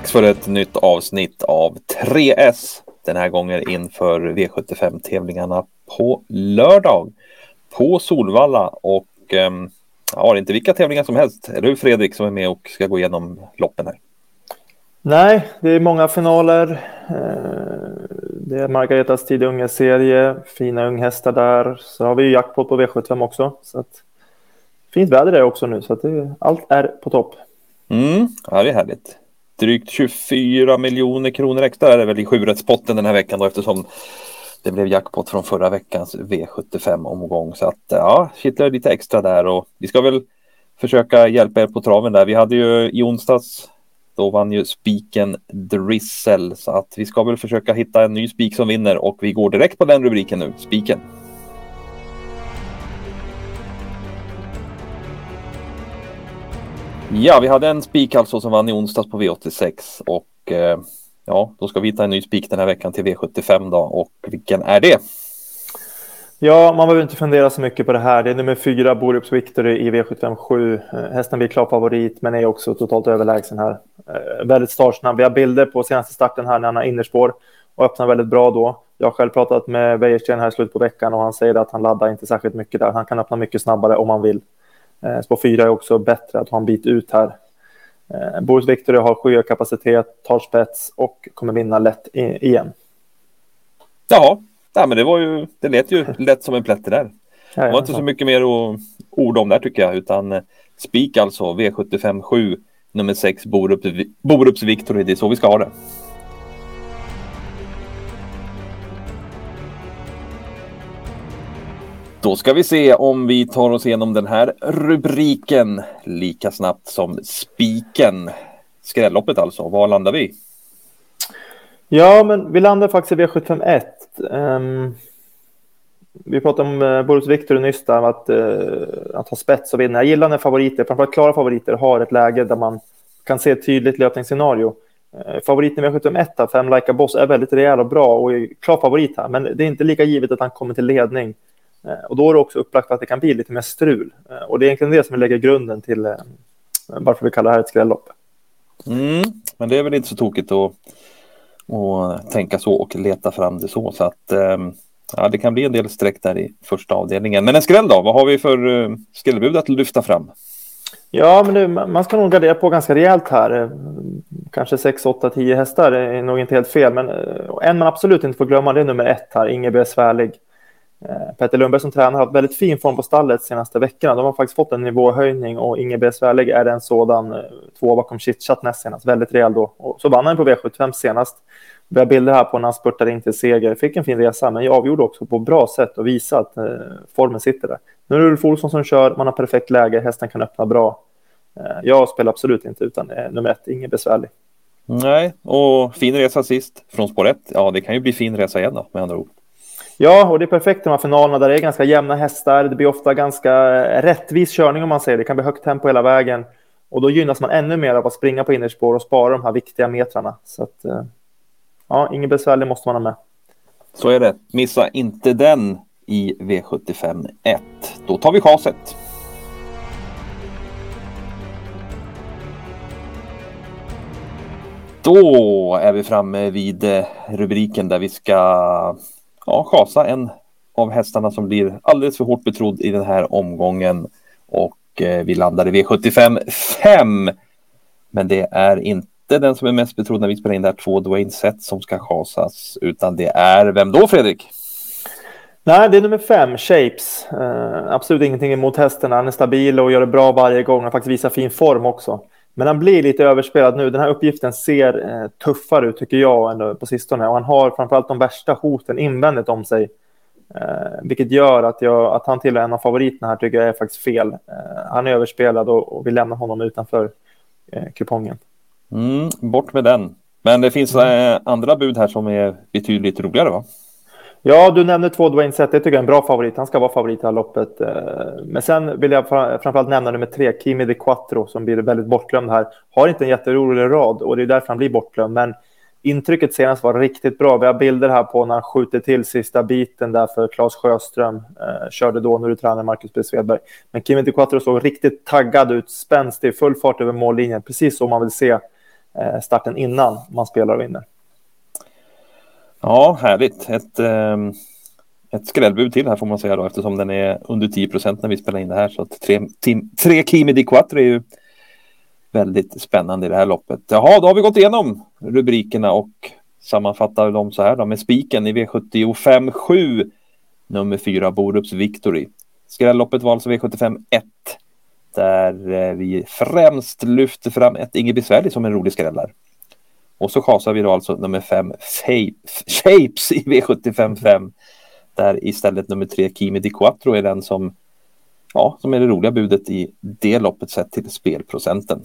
Dags för ett nytt avsnitt av 3S. Den här gången inför V75-tävlingarna på lördag på Solvalla. Och um, ja, det är inte vilka tävlingar som helst. Är du Fredrik som är med och ska gå igenom loppen här? Nej, det är många finaler. Eh, det är Margaretas tidiga unge-serie, fina unghästar där. Så har vi jackpot på V75 också. Så att, fint väder är också nu, så att det, allt är på topp. Mm, ja, det är härligt. Drygt 24 miljoner kronor extra är det väl i sjurättspotten den här veckan då eftersom det blev jackpot från förra veckans V75-omgång. Så att eh, ja, kittlar lite extra där och vi ska väl försöka hjälpa er på traven där. Vi hade ju i onsdags då vann ju spiken Drizzle så att vi ska väl försöka hitta en ny spik som vinner och vi går direkt på den rubriken nu, spiken. Ja, vi hade en spik alltså som vann i onsdags på V86 och eh, ja, då ska vi hitta en ny spik den här veckan till V75 då och vilken är det? Ja, man behöver inte fundera så mycket på det här. Det är nummer fyra, Borups Victory i V75 7. Eh, hästen blir klar favorit, men är också totalt överlägsen här. Eh, väldigt startsnabb. Vi har bilder på senaste starten här när han har innerspår och öppnar väldigt bra då. Jag har själv pratat med Wäjersten här i slutet på veckan och han säger att han laddar inte särskilt mycket där. Han kan öppna mycket snabbare om han vill. Eh, spår 4 är också bättre att ha en bit ut här. Eh, Boris Victory har sjökapacitet, tar spets och kommer vinna lätt igen. Ja, ja men det var ju, det lät ju lätt som en plätt det där. Det var inte så mycket mer att orda om där tycker jag, utan eh, spik alltså V75 7 nummer 6 Borups, Borups Victory. Det är så vi ska ha det. Då ska vi se om vi tar oss igenom den här rubriken lika snabbt som spiken. Skrälloppet alltså, var landar vi? Ja, men vi landar faktiskt i V751. Um, ehm, vi pratade om uh, Boris Victor nyss där, att, uh, att ha spets och vinna. Jag gillar när favoriter, framförallt klara favoriter, har ett läge där man kan se ett tydligt löpningsscenario. Uh, favoriten i V751, Fem Like a Boss, är väldigt rejäl och bra och är klar favorit här, men det är inte lika givet att han kommer till ledning. Eh, och då är det också upplagt för att det kan bli lite mer strul. Eh, och det är egentligen det som lägger grunden till eh, varför vi kallar det här ett skrällopp. Mm, men det är väl inte så tokigt att, att tänka så och leta fram det så. Så att ja, det kan bli en del streck där i första avdelningen. Men en skräll då? Vad har vi för skrällbud att lyfta fram? Ja, men det, man ska nog gardera på ganska rejält här. Kanske 6, 8, 10 hästar är nog inte helt fel. Men en man absolut inte får glömma det är nummer ett här, Ingeberg Svärlig. Eh, Petter Lundberg som tränare har haft väldigt fin form på stallet senaste veckorna. De har faktiskt fått en nivåhöjning och Inge B. Svärlig är en sådan. Eh, Två bakom Chitchat näst senast, väldigt rejäl då. Och så vann han på V75 senast. Vi har bilder här på när han spurtade in till seger. Fick en fin resa, men jag avgjorde också på bra sätt och visade att eh, formen sitter där. Nu är det Ulf Olsson som kör, man har perfekt läge, hästen kan öppna bra. Eh, jag spelar absolut inte utan eh, nummer ett, Inge Besvärlig. Nej, och fin resa sist från spår ett. Ja, det kan ju bli fin resa igen då, med andra ord. Ja, och det är perfekt i de här finalerna där det är ganska jämna hästar. Det blir ofta ganska eh, rättvis körning om man säger. Det kan bli högt tempo hela vägen. Och då gynnas man ännu mer av att springa på innerspår och spara de här viktiga metrarna. Så att, eh, ja, ingen besvärlig måste man ha med. Så är det. Missa inte den i V75 1. Då tar vi chaset. Då är vi framme vid eh, rubriken där vi ska ja, chasa en av hästarna som blir alldeles för hårt betrodd i den här omgången. Och eh, vi landar i V75 5. Men det är inte den som är mest betrodd när vi spelar in där två Dwayne Set som ska chasas, utan det är vem då Fredrik? Nej, det är nummer fem, Shapes. Uh, absolut ingenting emot hästen. Han är stabil och gör det bra varje gång. Han faktiskt visar fin form också. Men han blir lite överspelad nu. Den här uppgiften ser eh, tuffare ut tycker jag ändå på sistone. Och han har framförallt de värsta hoten invändigt om sig. Eh, vilket gör att, jag, att han tillhör en av favoriterna här tycker jag är faktiskt fel. Eh, han är överspelad och, och vi lämnar honom utanför eh, kupongen. Mm, bort med den. Men det finns mm. Eh, andra bud här som är betydligt roligare va? Ja, du nämnde två Dwayne Sett. Det tycker jag är en bra favorit. Han ska vara favorit i det här loppet. Eh, men sen vill jag framförallt nämna nummer tre, Kimi de Quattro, som blir väldigt bortglömd här. Har inte en jätterolig rad och det är därför han blir bortglömd. Men intrycket senast var riktigt bra. Vi har bilder här på när han skjuter till sista biten där för Claes Sjöström. Eh, körde då när du tränade Marcus B. Svedberg. Men Kimi de Quattro såg riktigt taggad ut, spänstig, full fart över mållinjen. Precis som man vill se eh, starten innan man spelar och vinner. Ja, härligt. Ett, eh, ett skrällbud till här får man säga då eftersom den är under 10 procent när vi spelar in det här. Så att tre, tim, tre Kimi di Quattro är ju väldigt spännande i det här loppet. Jaha, då har vi gått igenom rubrikerna och sammanfattar dem så här då med spiken i V75 7 nummer 4 Borups Victory. Skrälloppet var alltså V75 1 där eh, vi främst lyfter fram ett Inge Besvärlig som en rolig skrällar. Och så chasar vi då alltså nummer 5 Shapes i V75 5 där istället nummer 3 Kimi Di Quattro är den som ja, som är det roliga budet i det loppet sett till spelprocenten.